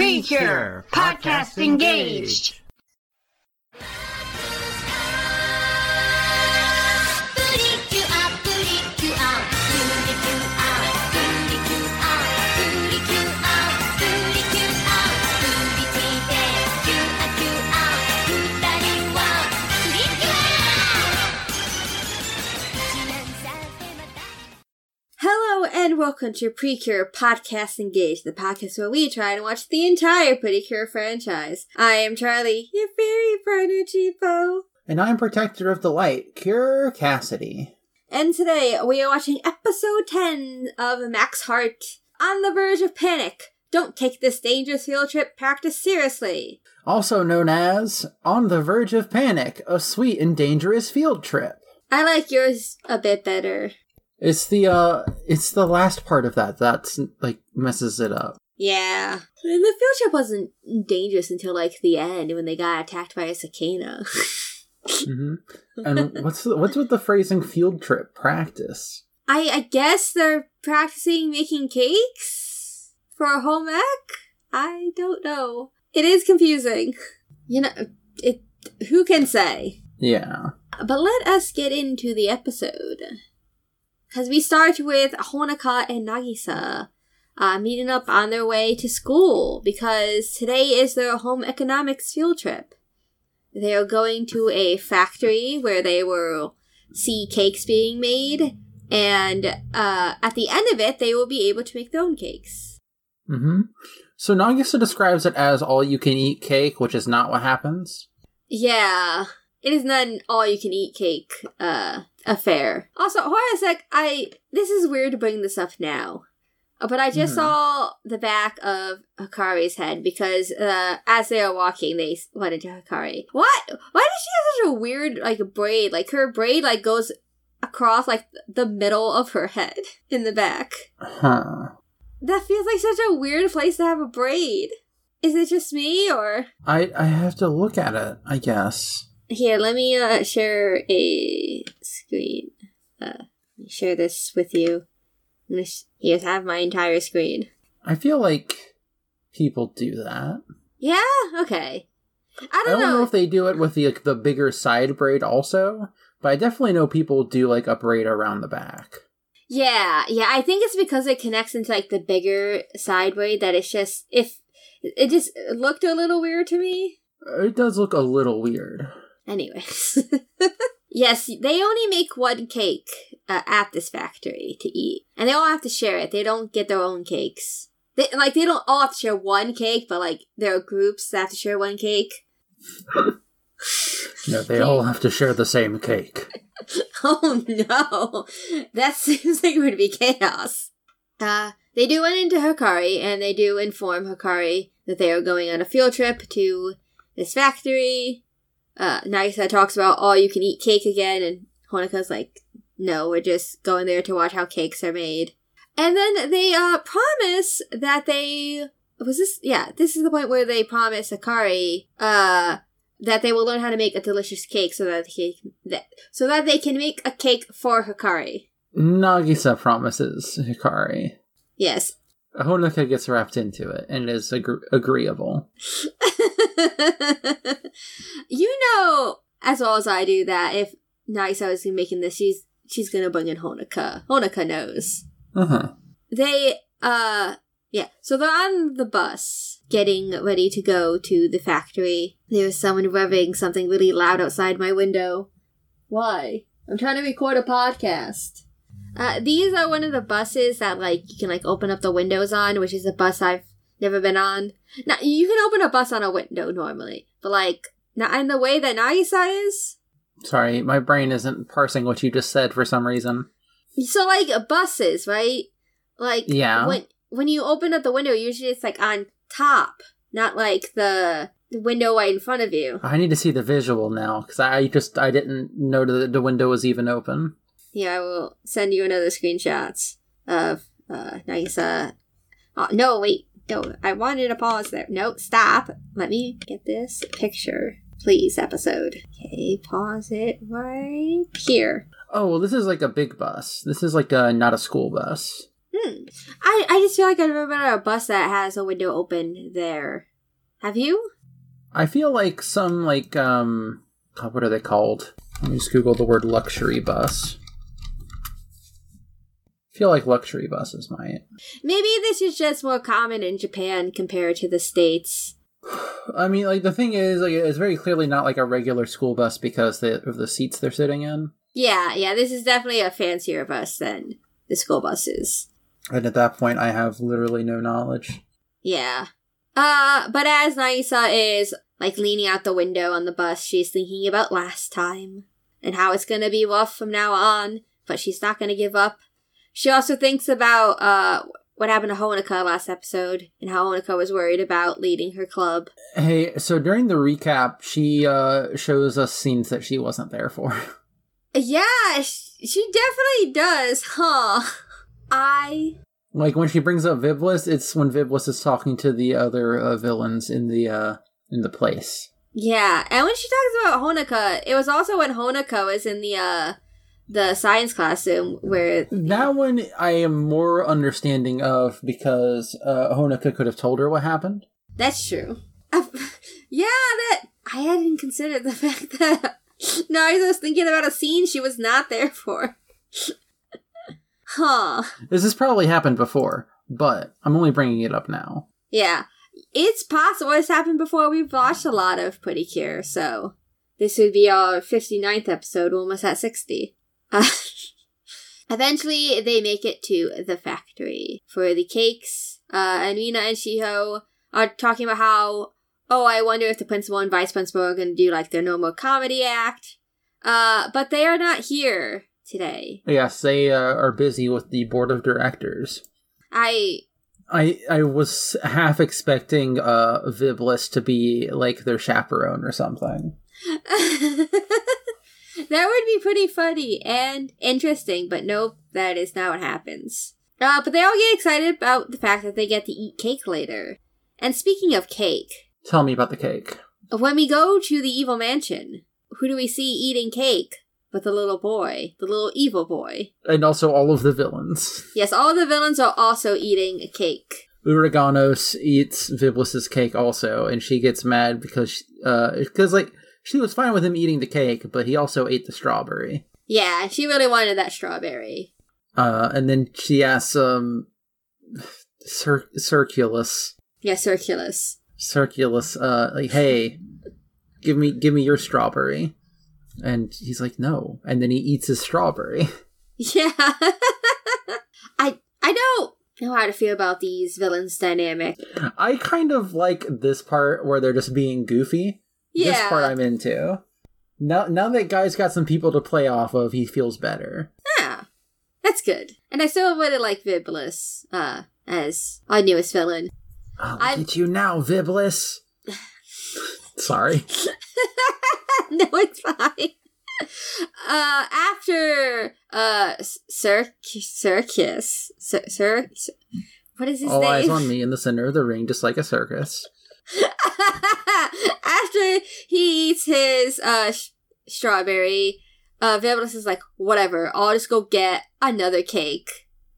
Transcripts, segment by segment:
Precure, podcast engaged. Welcome to Precure Podcast Engage, the podcast where we try and watch the entire Precure franchise. I am Charlie, your fairy partner, Cheapo. And I'm Protector of the Light, Cure Cassidy. And today we are watching episode 10 of Max Heart, On the Verge of Panic. Don't take this dangerous field trip practice seriously. Also known as On the Verge of Panic, a sweet and dangerous field trip. I like yours a bit better. It's the uh it's the last part of that that's like messes it up. Yeah. And the field trip wasn't dangerous until like the end when they got attacked by a Zakena. hmm And what's the, what's with the phrasing field trip practice? I I guess they're practicing making cakes for a home ec. I don't know. It is confusing. You know, it. Who can say? Yeah. But let us get into the episode. Because we start with Honoka and Nagisa uh, meeting up on their way to school because today is their home economics field trip. They are going to a factory where they will see cakes being made, and uh, at the end of it, they will be able to make their own cakes. Mm hmm So Nagisa describes it as all you can eat cake, which is not what happens. Yeah, it is not an all-you-can-eat cake uh, affair. Also, hold on a sec. I this is weird to bring this up now, uh, but I just Mhm. saw the back of Hikari's head because uh, as they are walking, they went into Hikari. What? Why does she have such a weird like braid? Like her braid like goes across like the middle of her head in the back. Huh. That feels like such a weird place to have a braid. Is it just me or? I I have to look at it, I guess. Here, let me uh, share a screen. Uh, share this with you. I'm gonna sh- here, have my entire screen. I feel like people do that. Yeah, okay. I I don't, don't know. know. if they do it with the like, the bigger side braid also, but I definitely know people do like a braid around the back. yeah, yeah. I think it's because it connects into like the bigger side braid that it's just if it just looked a little weird to me. It does look a little weird. Anyways, yes, they only make one cake uh, at this factory to eat, and they all have to share it. They don't get their own cakes. They, like they don't all have to share one cake, but like there are groups that have to share one cake. No, they all have to share the same cake. Oh no, that seems like it would be chaos. Uh, they do run into Hikari, and they do inform Hikari that they are going on a field trip to this factory. Uh, Nagisa talks about all you can eat cake again, and Honoka's like, no, we're just going there to watch how cakes are made. And then they uh promise that they was this yeah, this is the point where they promise Hikari uh that they will learn how to make a delicious cake so that can, that so that they can make a cake for Hikari. Nagisa promises Hikari. Yes. Honoka gets wrapped into it and is agr- agreeable. you know as well as I do that if Nagisa is making this, she's she's gonna bring in Honoka. Honoka knows. Uh huh. They uh yeah, so they're on the bus getting ready to go to the factory. There's someone revving something really loud outside my window. Why? I'm trying to record a podcast. Uh, these are one of the buses that like you can like open up the windows on, which is a bus I've never been on. Now you can open a bus on a window normally, but like not in the way that Nagisa is. Sorry, my brain isn't parsing what you just said for some reason. So like buses, right? Like Yeah. when when you open up the window, usually it's like on top, not like the the window right in front of you. I need to see the visual now because I just I didn't know that the window was even open. Yeah, I will send you another screenshots of uh Nagisa. Oh, no, wait, no, I wanted to pause there. No, stop. Let me get this picture, please. Episode. Okay, pause it right here. Oh well, this is like a big bus. This is like a not a school bus. Hmm. I, I just feel like I've never been on a bus that has a window open there. Have you? I feel like some like um what are they called? Let me just Google the word luxury bus. Feel like luxury buses might. Maybe this is just more common in Japan compared to the States. I mean, like the thing is, like it's very clearly not like a regular school bus because they, of the seats they're sitting in. Yeah, yeah, this is definitely a fancier bus than the school buses. And at that point, I have literally no knowledge. Yeah. Uh, but as Nagisa is like leaning out the window on the bus, she's thinking about last time and how it's gonna be rough from now on, but she's not gonna give up. She also thinks about uh what happened to Honoka last episode and how Honoka was worried about leading her club. Hey, so during the recap, she uh shows us scenes that she wasn't there for. Yeah, sh- she definitely does, huh? I Like when she brings up Viblis, it's when Viblis is talking to the other uh, villains in the uh in the place. yeah, and when she talks about Honoka, it was also when Honoka was in the uh the science classroom where That one I am more understanding of because uh Honoka could have told her what happened. That's true. Uh, yeah, that I hadn't considered the fact that no, I was thinking about a scene she was not there for. huh. This has probably happened before, but I'm only bringing it up now. Yeah. It's possible it's happened before. We've watched a lot of Pretty Cure, so this would be our 59th episode, almost at 60. Uh, eventually, they make it to the factory for the cakes. Uh, and Rina and Shiho are talking about how, oh, I wonder if the principal and vice principal are going to do like their normal comedy act. Uh, but they are not here today. Yes, they uh, are busy with the board of directors. I I I was half expecting uh Viblis to be like their chaperone or something. that would be pretty funny and interesting, but nope, that is not what happens. Uh, but they all get excited about the fact that they get to eat cake later. And speaking of cake, Tell me about the cake. when we go to the evil mansion, who do we see eating cake? But the little boy, the little evil boy. And also all of the villains. Yes, all of the villains are also eating a cake. Uraganos eats Viblis's cake also, and she gets mad because uh because like she was fine with him eating the cake, but he also ate the strawberry. Yeah, she really wanted that strawberry. Uh, and then she asks um Cir- Circulus Yeah, Circulus. Circulus uh like hey give me give me your strawberry and he's like no and then he eats his strawberry Yeah. I I don't know how to feel about these villains dynamic. i kind of like this part where they're just being goofy Yeah. this part i'm into now now that guy's got some people to play off of he feels better yeah. That's good. And I still really like Viblis, uh, as our newest villain. get you now viblis sorry no, it's fine. Uh, after, uh, Cir- Circus, Cir- Cir- what is his all eyes on me in the center of the ring just like a circus After he eats his uh sh- strawberry, uh Viblis is like, whatever, I'll just go get another cake.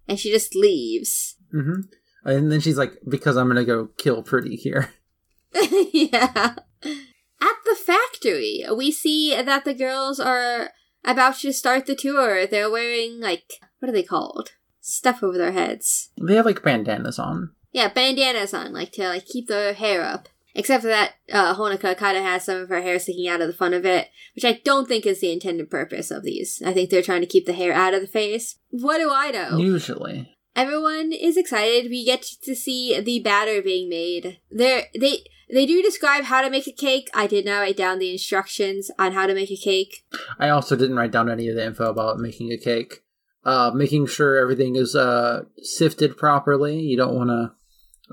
And she just leaves. hmm and then she's like because i'm gonna go kill pretty here yeah. At the factory, we see that the girls are about to start the tour. They're wearing like what are they called? Stuff over their heads. they have like bandanas on Yeah, bandanas on, like to like keep the hair up. Except for that, uh, Honoka kind of has some of her hair sticking out of the front of it, which I don't think is the intended purpose of these. I think they're trying to keep the hair out of the face. What do I know? usually Everyone is excited. We get to see the batter being made. There, they they do describe how to make a cake. I did not write down the instructions on how to make a cake. I also didn't write down any of the info about making a cake. Uh, making sure everything is uh, sifted properly. You don't want to,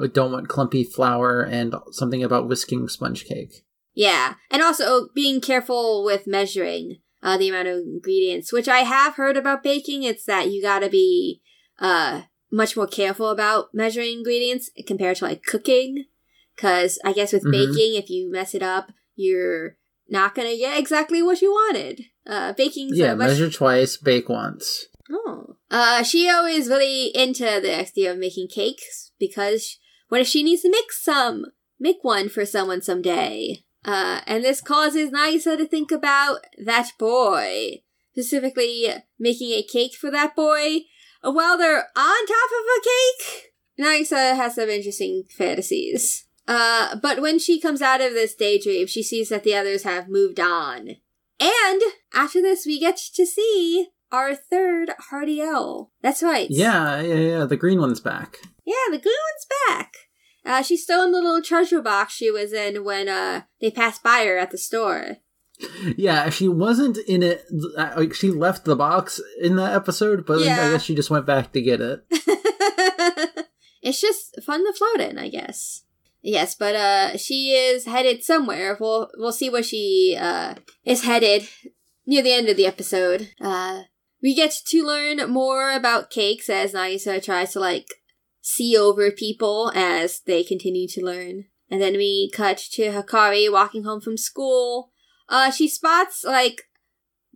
don't want clumpy flour, and something about whisking sponge cake. Yeah, and also being careful with measuring uh, the amount of ingredients, which I have heard about baking. It's that you got to be uh, much more careful about measuring ingredients compared to like cooking. Because I guess with Mhm. baking, if you mess it up, you're not gonna get exactly what you wanted. Uh, baking's Yeah, much measure twice, bake once. Oh. Uh, Shiho is really into the idea of making cakes because what if she needs to make some? Make one for someone someday. Uh, and this causes Nagisa to think about that boy. Specifically, making a cake for that boy while they're on top of a cake. Nagisa has some interesting fantasies. Uh, but when she comes out of this daydream, she sees that the others have moved on. And after this, we get to see our third Heartiel. That's right. Yeah, yeah, yeah. The green one's back. Yeah, the green one's back. Uh, she's still in the little treasure box she was in when uh, they passed by her at the store. Yeah, she wasn't in it. uh, Like she left the box in that episode, but then I guess she just went back to get it. it's just fun to float in, I guess. Yes, but uh, she is headed somewhere. We'll we'll see where she uh is headed near the end of the episode. Uh, we get to learn more about cakes as Nagisa tries to like see over people as they continue to learn. And then we cut to Hikari walking home from school. Uh, she spots like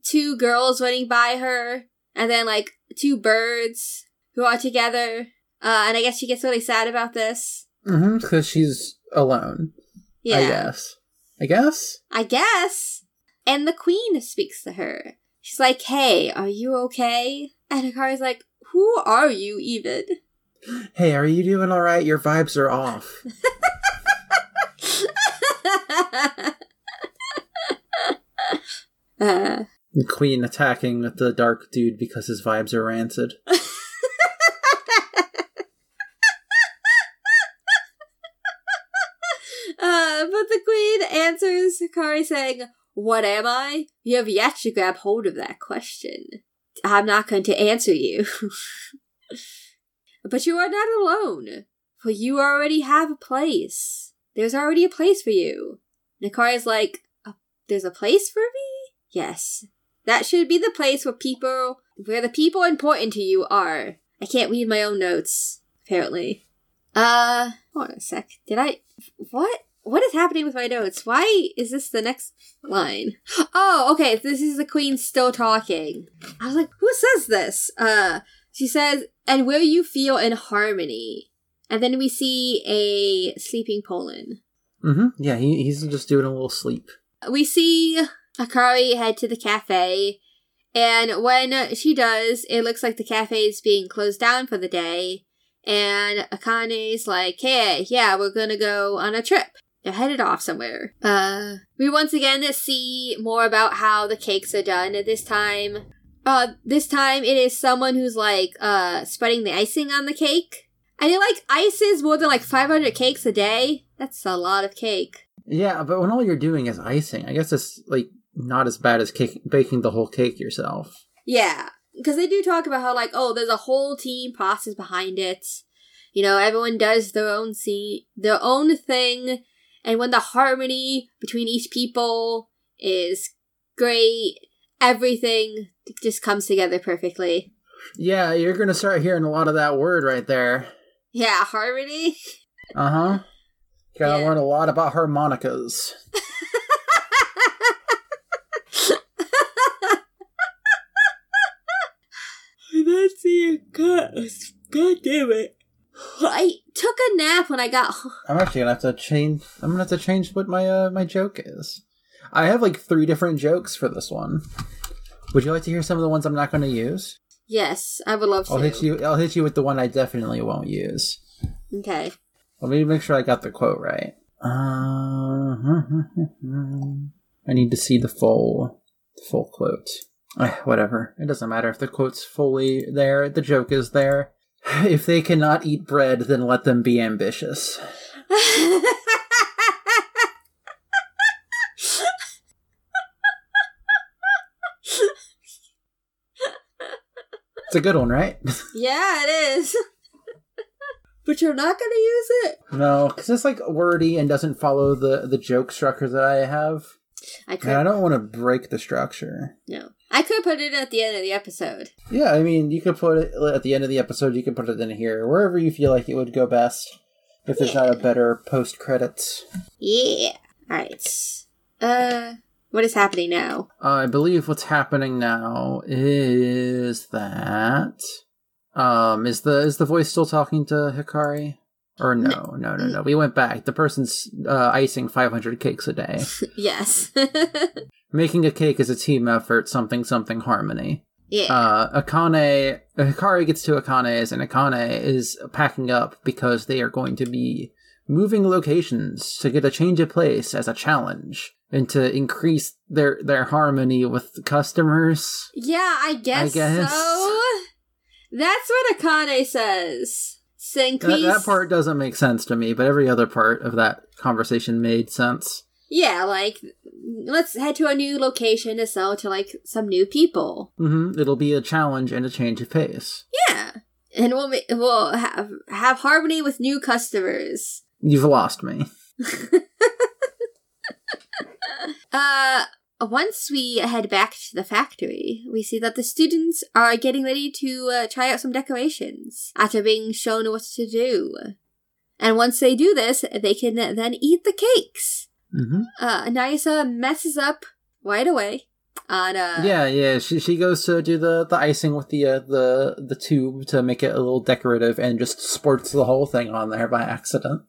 two girls running by her, and then like two birds who are together. Uh, and I guess she gets really sad about this. Mm-hmm. Because she's alone. Yeah. I guess. I guess. I guess. And the queen speaks to her. She's like, hey, are you okay? And Hikari's like, who are you even? Hey, are you doing all right? Your vibes are off. uh, The queen attacking the dark dude because his vibes are rancid. uh, but the queen answers Hikari saying, What am I? You have yet to grab hold of that question. I'm not going to answer you. but you are not alone, for you already have a place. There's already a place for you. Hikari's like, There's a place for me? Yes. That should be the place where people, where the people important to you are. I can't read my own notes, apparently. Uh, hold on a sec. Did I, what? What is happening with my notes? Why is this the next line? Oh, okay. This is the queen still talking. I was like, who says this? Uh, she says, and will you feel in harmony? And then we see a sleeping Pollun. Mm-hmm. Yeah, he, he's just doing a little sleep. We see Hikari head to the cafe, and when she does, it looks like the cafe is being closed down for the day. And Akane's like, hey, yeah, we're gonna go on a trip. They're headed off somewhere. Uh, we once again see more about how the cakes are done. At This time, uh, this time it is someone who's like, uh, spreading the icing on the cake. And it like ices more than like 500 cakes a day. That's a lot of cake. Yeah, but when all you're doing is icing, I guess it's like not as bad as cake, baking the whole cake yourself. Yeah, because they do talk about how like oh, there's a whole team process behind it. You know, everyone does their own scene, their own thing, and when the harmony between each people is great, everything just comes together perfectly. Yeah, you're gonna start hearing a lot of that word right there. Yeah, harmony. Uh huh. Gotta Yeah. learn a lot about harmonicas. That's the cut. God damn it. I took a nap when I got home. I'm actually gonna have to change. I'm gonna have to change what my uh, my joke is. I have like three different jokes for this one. Would you like to hear some of the ones I'm not going to use? Yes, I would love to. I'll hit you. I'll hit you with the one I definitely won't use. Okay. Let me make sure I got the quote right. Uh, I need to see the full, full quote. Whatever. It doesn't matter if the quote's fully there. The joke is there. If they cannot eat bread, then let them be ambitious. It's a good one, right? yeah, it is. but you're not gonna use it? no, because it's like wordy and doesn't follow the the joke structure that I have. I could. And I don't want to break the structure. no. I could put it at the end of the episode. Yeah, I mean, you could put it at the end of the episode. You can put it in here, wherever you feel like it would go best. If there's not a better post credits. Yeah. Alright. Uh, What is happening now? Uh, I believe what's happening now is that um is the is the voice still talking to Hikari? Or no, no, no, no. We went back. The person's uh, icing 500 cakes a day. yes. Making a cake is a team effort, something, something harmony. yeah. Uh, Akane, Hikari gets to Akane's, and Akane is packing up because they are going to be moving locations to get a change of place as a challenge and to increase their their harmony with the customers. yeah, I guess, I guess. so. That's what Akane says. That, that part doesn't make sense to me, but every other part of that conversation made sense. Yeah, like let's head to a new location to sell to like some new people. hmm It'll be a challenge and a change of pace. Yeah, and we'll ma- we'll have have harmony with new customers. You've lost me. Uh, once we head back to the factory, we see that the students are getting ready to uh, try out some decorations after being shown what to do. And once they do this, they can then eat the cakes. hmm Uh, Nagisa messes up right away on uh yeah, yeah. She she goes to do the the icing with the uh, the the tube to make it a little decorative, and just sports the whole thing on there by accident.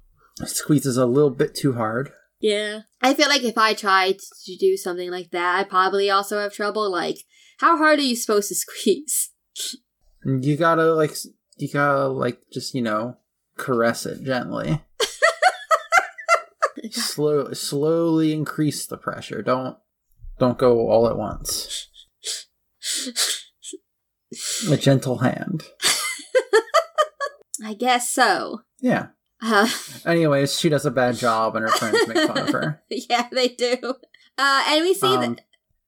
Squeezes a little bit too hard. Yeah. I feel like if I tried to do something like that, I'd probably also have trouble. Like, how hard are you supposed to squeeze? You gotta like you gotta like just you know caress it gently. Slow slowly increase the pressure. Don't don't go all at once. A gentle hand. I guess so. Yeah. Uh, Anyways, she does a bad job, and her friends make fun of her. yeah, they do. Uh, and we see Um, that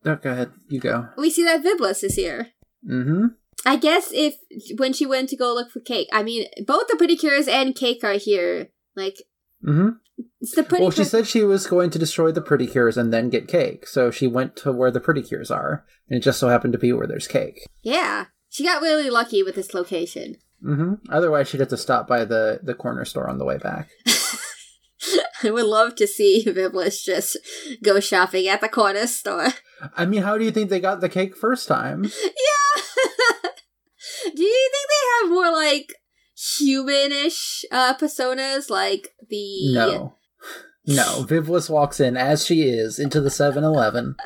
oh, go ahead. You go. we see that Viblis is here. Mm-hmm. I guess if when she went to go look for cake, I mean, both the Pretty Cures and Cake are here. Like, Mm-hmm. it's the Pretty Well, she said she was going to destroy the pretty cures and then get cake. So she went to where the pretty cures are, and it just so happened to be where there's cake. Yeah, she got really lucky with this location. Mm-hmm. Otherwise, she'd have to stop by the the corner store on the way back. I would love to see Viblis just go shopping at the corner store. I mean, how do you think they got the cake first time? Yeah. Do you think they have more like humanish uh, personas, like the No, no. Viblis walks in as she is into the 7-Eleven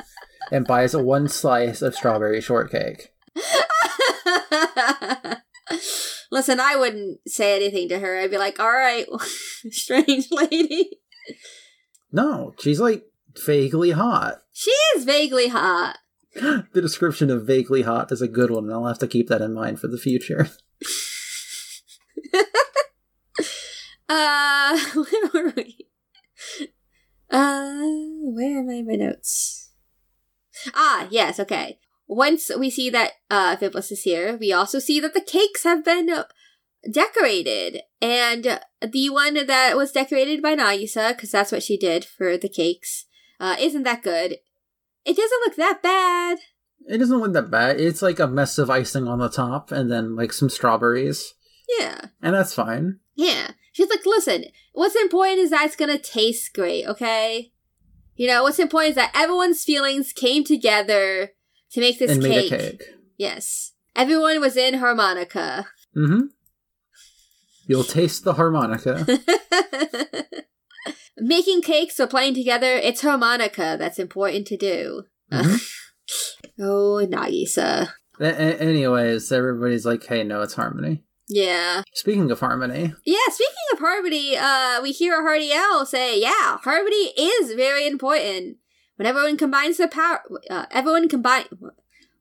and buys a one slice of strawberry shortcake. Listen, I wouldn't say anything to her. I'd be like, "All right, strange lady." No, she's like vaguely hot. She is vaguely hot. The description of vaguely hot is a good one, and I'll have to keep that in mind for the future. Uh, where were we? Uh, where are my, my notes? Ah, yes, okay. Once we see that uh Viblis is here, we also see that the cakes have been decorated, and the one that was decorated by Nagisa, because that's what she did for the cakes, uh, isn't that good. It doesn't look that bad. It doesn't look that bad. It's like a mess of icing on the top, and then like some strawberries, Yeah, and that's fine. yeah. She's like, listen, what's important is that it's gonna taste great, okay? You know, what's important is that everyone's feelings came together to make this and cake. made a cake. Yes. Everyone was in harmonica. Mm-hmm. You'll taste the harmonica. Making cakes or playing together, it's harmonica that's important to do. Mhm. oh, Nagisa. A- a- anyways, everybody's like, "Hey, no, it's harmony." Yeah. Speaking of harmony, Yeah, speaking of harmony, uh, we hear Heartiel say, yeah, harmony is very important. When everyone combines their power, uh, everyone combine.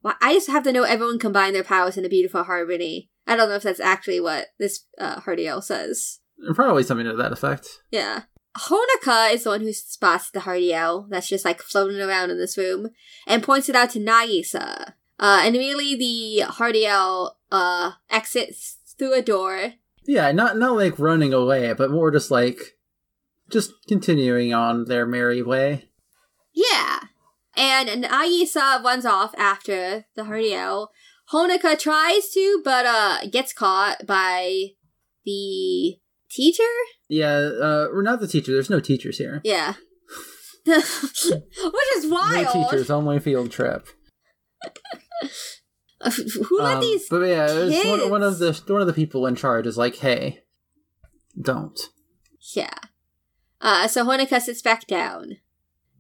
Well, I just have to know everyone combine their powers in a beautiful harmony. I don't know if that's actually what this uh, Heartiel says. probably something to that effect. Yeah. Honoka is the one who spots the Heartiel that's just like floating around in this room and points it out to Nagisa. Uh, and immediately the Heartiel uh, exits through a door Yeah, not not like running away, but more just like just continuing on their merry way. Yeah. And Nagisa runs off after the Heartiel. Honoka tries to, but uh gets caught by the teacher? Yeah, uh, we're not the teacher. There's no teachers here. Yeah. Which is wild. No teachers, only field trip. Who let Um, these? But yeah, was one, one of the one of the people in charge is like, "Hey, don't." Yeah. Uh, so Honoka sits back down.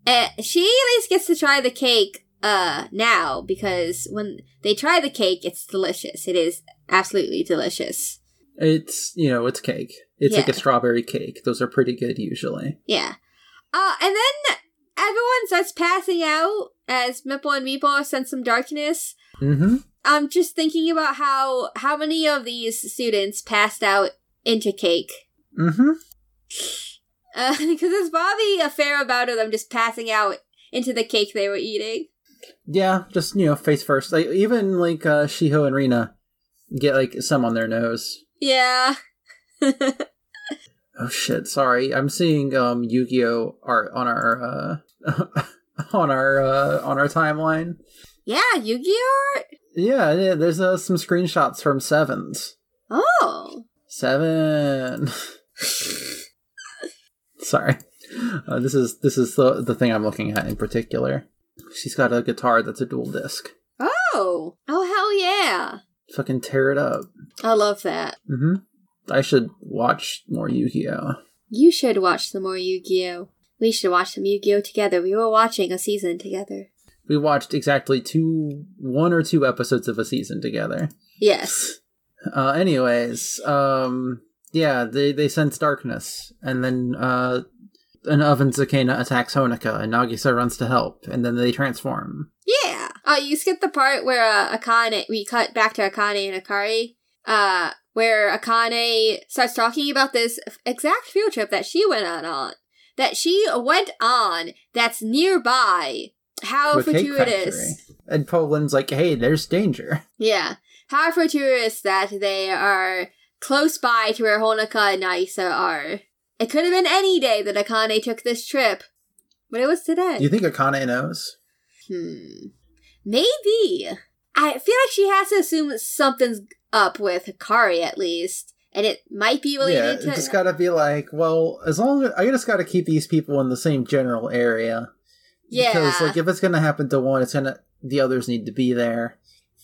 Uh, she at least gets to try the cake uh, now because when they try the cake, it's delicious. It is absolutely delicious. It's you know, it's cake. It's like a strawberry cake. Those are pretty good usually. Yeah. Uh, and then everyone starts passing out as Mipple and Mepple sense some darkness. Mm-hmm. I'm just thinking about how how many of these students passed out into cake. Mm-hmm. Uh, because there's probably a fair amount of them just passing out into the cake they were eating. Yeah, just you know, face first. Like even like uh Shiho and Rina get like some on their nose. Yeah. Oh shit, sorry. I'm seeing um Yu-Gi-Oh art on our uh on our uh on our timeline. yeah, Yu-Gi-Oh! Yeah, yeah there's uh, some screenshots from Sevens. Oh. Seven. sorry. Uh, this is this is the the thing I'm looking at in particular. She's got a guitar that's a dual disc. Oh. Oh, hell yeah. Fucking tear it up. I love that. Mm-hmm. I should watch more Yu-Gi-Oh. You should watch some more Yu-Gi-Oh! We should watch some Yu-Gi-Oh! together. We were watching a season together. We watched exactly two, one or two episodes of a season together. Yes. Uh, anyways, um, yeah, they they sense darkness, and then uh, an oven Zakena attacks Honoka, and Nagisa runs to help, and then they transform. Yeah. Oh, you skipped the part where uh, Akane, we cut back to Akane and Hikari, uh, where Akane starts talking about this exact field trip that she went on, on that she went on that's nearby. How cake fortuitous. And Pollun's like, "Hey, there's danger." Yeah. How fortuitous that they are close by to where Honoka and Nagisa are. It could have been any day that Akane took this trip, but it was today. You think Akane knows? Hmm. Maybe. I feel like she has to assume that something's up with Hikari at least. And it might be yeah, related it to just gotta be like, well, as long as I just gotta keep these people in the same general area. Yeah. Because like if it's gonna happen to one, it's gonna the others need to be there.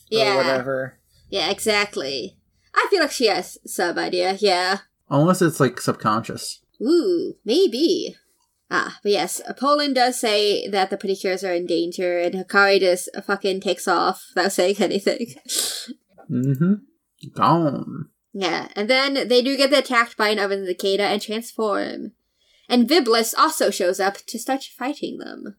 Yeah. Or whatever. Yeah, exactly. I feel like she has some idea, yeah. Unless it's like subconscious. Ooh, maybe. Ah, but yes, Pollun does say that the pedicures are in danger, and Hikari just fucking takes off without saying anything. Mm-hmm. Gone. yeah, and then they do get attacked by an oven Zakena and transform. And Viblis also shows up to start fighting them.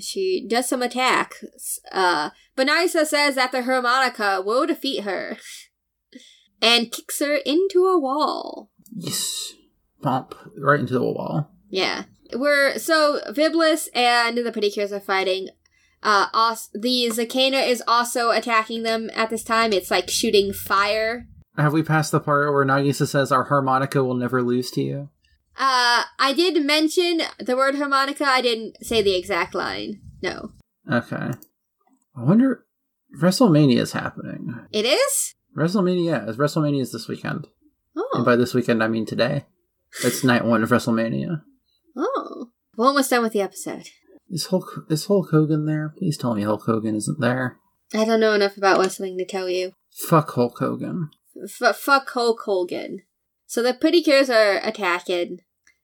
She does some attacks, uh, but Nagisa says that the harmonica will defeat her. And kicks her into a wall. Yes. Pump right into the wall. Yeah. We're so Viblis and the pedicures are fighting. Uh os- the Zakena is also attacking them at this time. It's like shooting fire. Have we passed the part where Nagisa says our harmonica will never lose to you? Uh I did mention the word harmonica, I didn't say the exact line. No. Okay. I wonder WrestleMania is happening. It is? WrestleMania is WrestleMania is this weekend. Oh. And by this weekend I mean today. It's night one of WrestleMania. Oh. We're almost done with the episode. Is Hulk is Hulk Hogan there? Please tell me Hulk Hogan isn't there. I don't know enough about wrestling to tell you. Fuck Hulk Hogan. F- fuck Hulk Hogan. So the pedicures are attacking.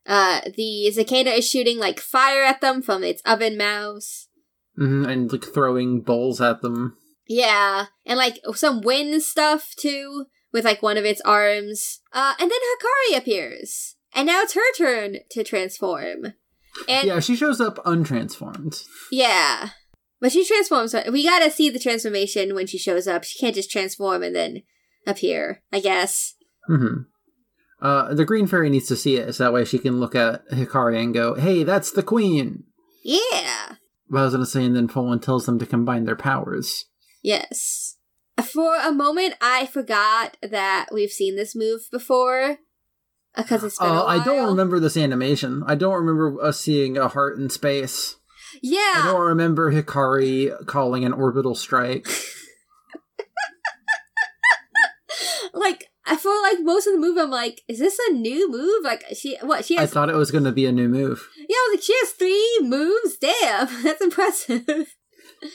Uh, the Zakena is shooting like fire at them from its oven mouths. hmm and like throwing bowls at them. Yeah, and like some wind stuff too, with like one of its arms. Uh, and then Hikari appears, and now it's her turn to transform. And yeah, she shows up untransformed. yeah, but she transforms. We gotta see the transformation when she shows up. She can't just transform and then appear. I guess. hmm Uh, the Green Fairy needs to see it, so that way she can look at Hikari and go, "Hey, that's the Queen." Yeah. Well, I was gonna say, and then Pollun tells them to combine their powers. Yes. For a moment, I forgot that we've seen this move before. Because it's been a Uh, I don't remember this animation. I don't remember us seeing a heart in space. Yeah, I don't remember Hikari calling an orbital strike. Like, I feel like most of the move, I'm like, is this a new move? Like she, what she I thought it was going to be a new move. yeah, I was like, she has three moves. Damn, that's impressive.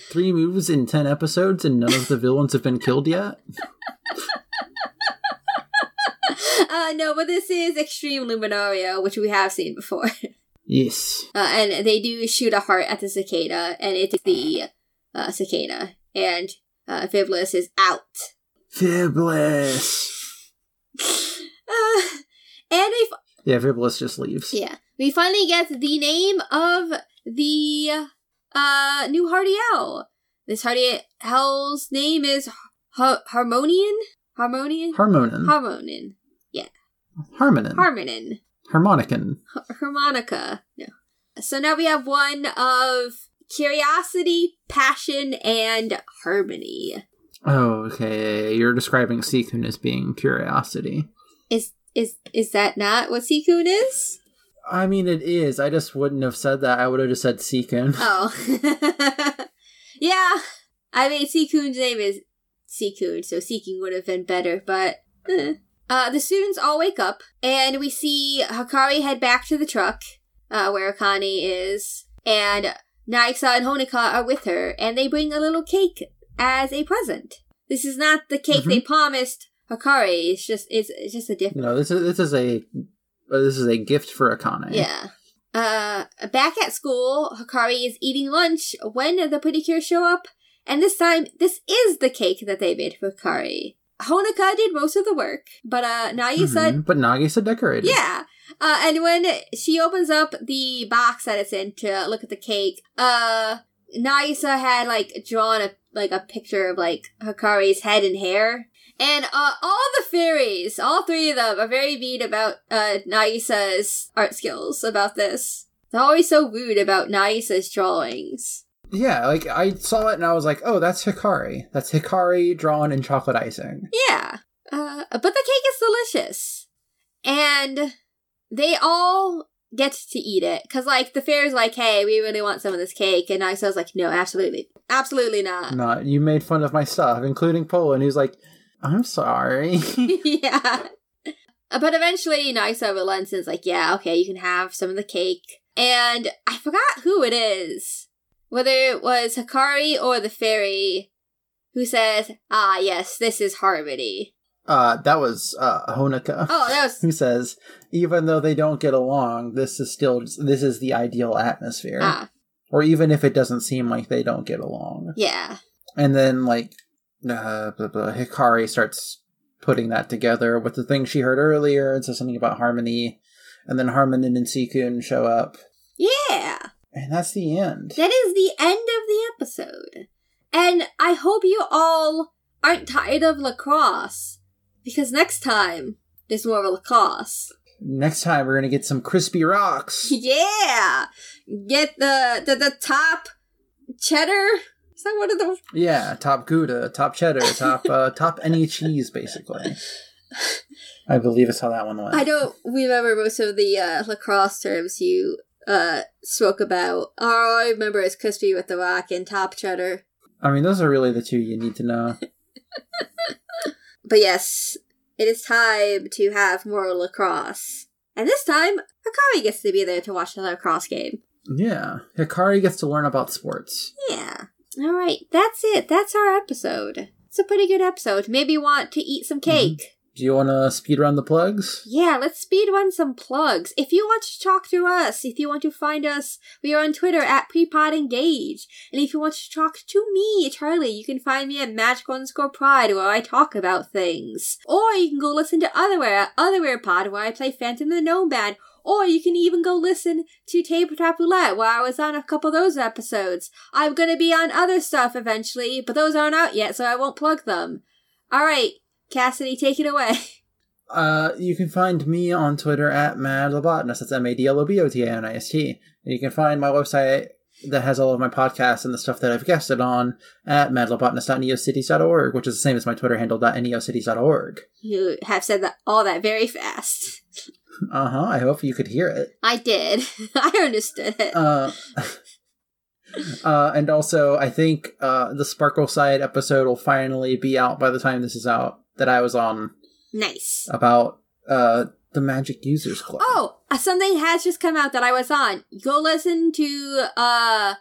Three moves in 10 episodes, and none of the villains have been killed yet? uh, no, but this is Extreme Luminario, which we have seen before. Yes. Uh, and they do shoot a heart at the Zakena, and it's the uh, Zakena, and uh, Viblis is out. Fiblis. Uh, and we, f- Yeah, Fiblis just leaves. yeah, we finally get the name of the uh new Hardy Owl. This Hardy Owl's name is Har- Harmonian. Harmonian. Harmonin. Harmonin. Yeah. Harmonin. Harmonin. Harmonican. Har- harmonica. No. So now we have one of curiosity, passion, and harmony. Oh, okay. You're describing Seekun as being curiosity. Is is is that not what Seekun is? I mean, it is. I just wouldn't have said that. I would have just said Seekun. Oh. yeah. I mean Seekun's name is Seekun, so seeking would have been better, but eh. Uh, the students all wake up, and we see Hikari head back to the truck, uh, where Akane is, and Nagisa and Honoka are with her, and they bring a little cake as a present. This is not the cake they promised Hikari. It's just it's, it's just a different. No, this is this is a this is a gift for Akane. Yeah. Uh, back at school, Hikari is eating lunch when the pedicures show up, and this time, this is the cake that they made for Hikari. Honoka did most of the work, but uh, Nagisa, Mhm, But Nagisa decorated. yeah. Uh, and when she opens up the box that it's in to look at the cake, uh, Nagisa had like drawn a like a picture of like Hikari's head and hair. And uh, all the fairies, all three of them, are very mean about uh, Nagisa's art skills. About this, they're always so rude about Nagisa's drawings. Yeah, like I saw it and I was like, oh, that's Hikari. That's Hikari drawn in chocolate icing. Yeah. Uh, but the cake is delicious. And they all get to eat it. Because, like, the fair's like, hey, we really want some of this cake. And Nagisa's like, no, absolutely. Absolutely not. No, you made fun of my stuff, including Pollun, who's like, I'm sorry. yeah. But eventually, Nagisa relents and is like, yeah, okay, you can have some of the cake. And I forgot who it is. Whether it was Hikari or the fairy who says, ah, yes, this is harmony. uh, that was uh, Honoka. Oh, that was. Who says, even though they don't get along, this is still this is the ideal atmosphere. Ah, Or even if it doesn't seem like they don't get along. yeah. And then like uh, blah, blah, Hikari starts putting that together with the thing she heard earlier and says something about harmony. And then Harmonin and Seekun show up. Yeah. And that's the end. That is the end of the episode. And I hope you all aren't tired of lacrosse. Because next time, there's more of lacrosse. Next time we're gonna get some crispy rocks. Yeah! Get the, the, the top cheddar? Is that one of the. Yeah, top Gouda, top cheddar, top uh, top any cheese, basically. I believe is how that one went. I don't remember most of the uh, lacrosse terms you uh, spoke about. All I remember is crispy with the rock and top cheddar. I mean, those are really the two you need to know. But yes, it is time to have more lacrosse. And this time, Hikari gets to be there to watch the lacrosse game. Yeah, Hikari gets to learn about sports. Yeah. Alright, that's it. That's our episode. It's a pretty good episode. Maybe you want to eat some mm-hmm. cake. Do you want to speed run the plugs? Yeah, let's speed run some plugs. If you want to talk to us, if you want to find us, we are on Twitter at PrepodEngage. And if you want to talk to me, Charlie, you can find me at Magical underscore Pride where I talk about things. Or you can go listen to Otherware at Otherware Pod where I play Phantom the Gnome Band. Or you can even go listen to Tabletop Roulette where I was on a couple of those episodes. I'm gonna be on other stuff eventually, but those aren't out yet, so I won't plug them. Alright, Cassidy, take it away. Uh, you can find me on Twitter at madlobotanist. That's M-A-D-L-O-B-O-T-A-N-I-S-T. And you can find my website that has all of my podcasts and the stuff that I've guested on at madlobotanist.neocities.org, which is the same as my Twitter handle, .neocities.org. You have said that all that very fast. Uh-huh, I hope you could hear it. I did. I understood it. Uh, uh, and also, I think uh, the Sparkle Side episode will finally be out by the time this is out that I was on Nice. about uh the Magic Users Club. Oh, uh, something has just come out that I was on. Go listen to uh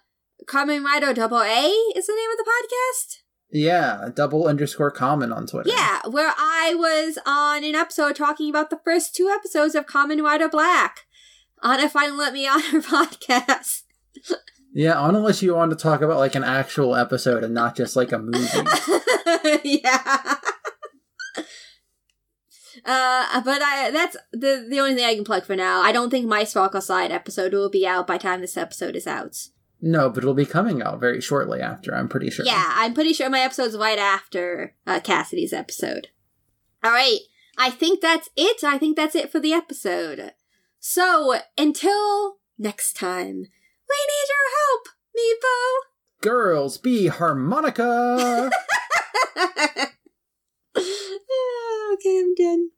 Kamen Rider Double A is the name of the podcast. Yeah, double underscore common on Twitter. Yeah, where I was on an episode talking about the first two episodes of Kamen Rider Black. Anna finally let me on her podcast. Yeah, unless you want to talk about like an actual episode and not just like a movie. yeah. Uh, but I that's the the only thing I can plug for now. I don't think my Sparkle Side episode will be out by the time this episode is out. No, but it'll be coming out very shortly after, I'm pretty sure. Yeah, I'm pretty sure my episode's right after uh, Cassidy's episode. All right, I think that's it. I think that's it for the episode. So until next time, we need your help, Meepo. Girls be harmonica! okay, I'm done.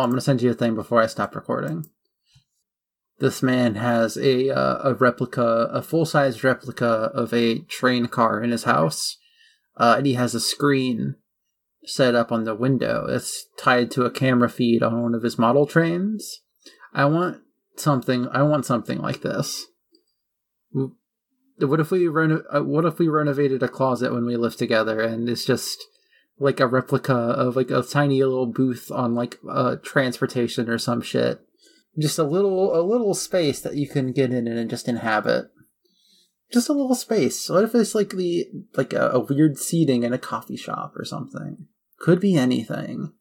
く I'm gonna send you a thing before I stop recording. This man has a uh, a replica, a full sized replica of a train car in his house, uh, and he has a screen set up on the window that's tied to a camera feed on one of his model trains. I want something. I want something like this. What if we reno- uh, What if we renovated a closet when we lived together, and it's just like a replica of like a tiny little booth on like uh transportation or some shit. Just a little a little space that you can get in and just inhabit. Just a little space. What if it's like the like a, a weird seating in a coffee shop or something? Could be anything.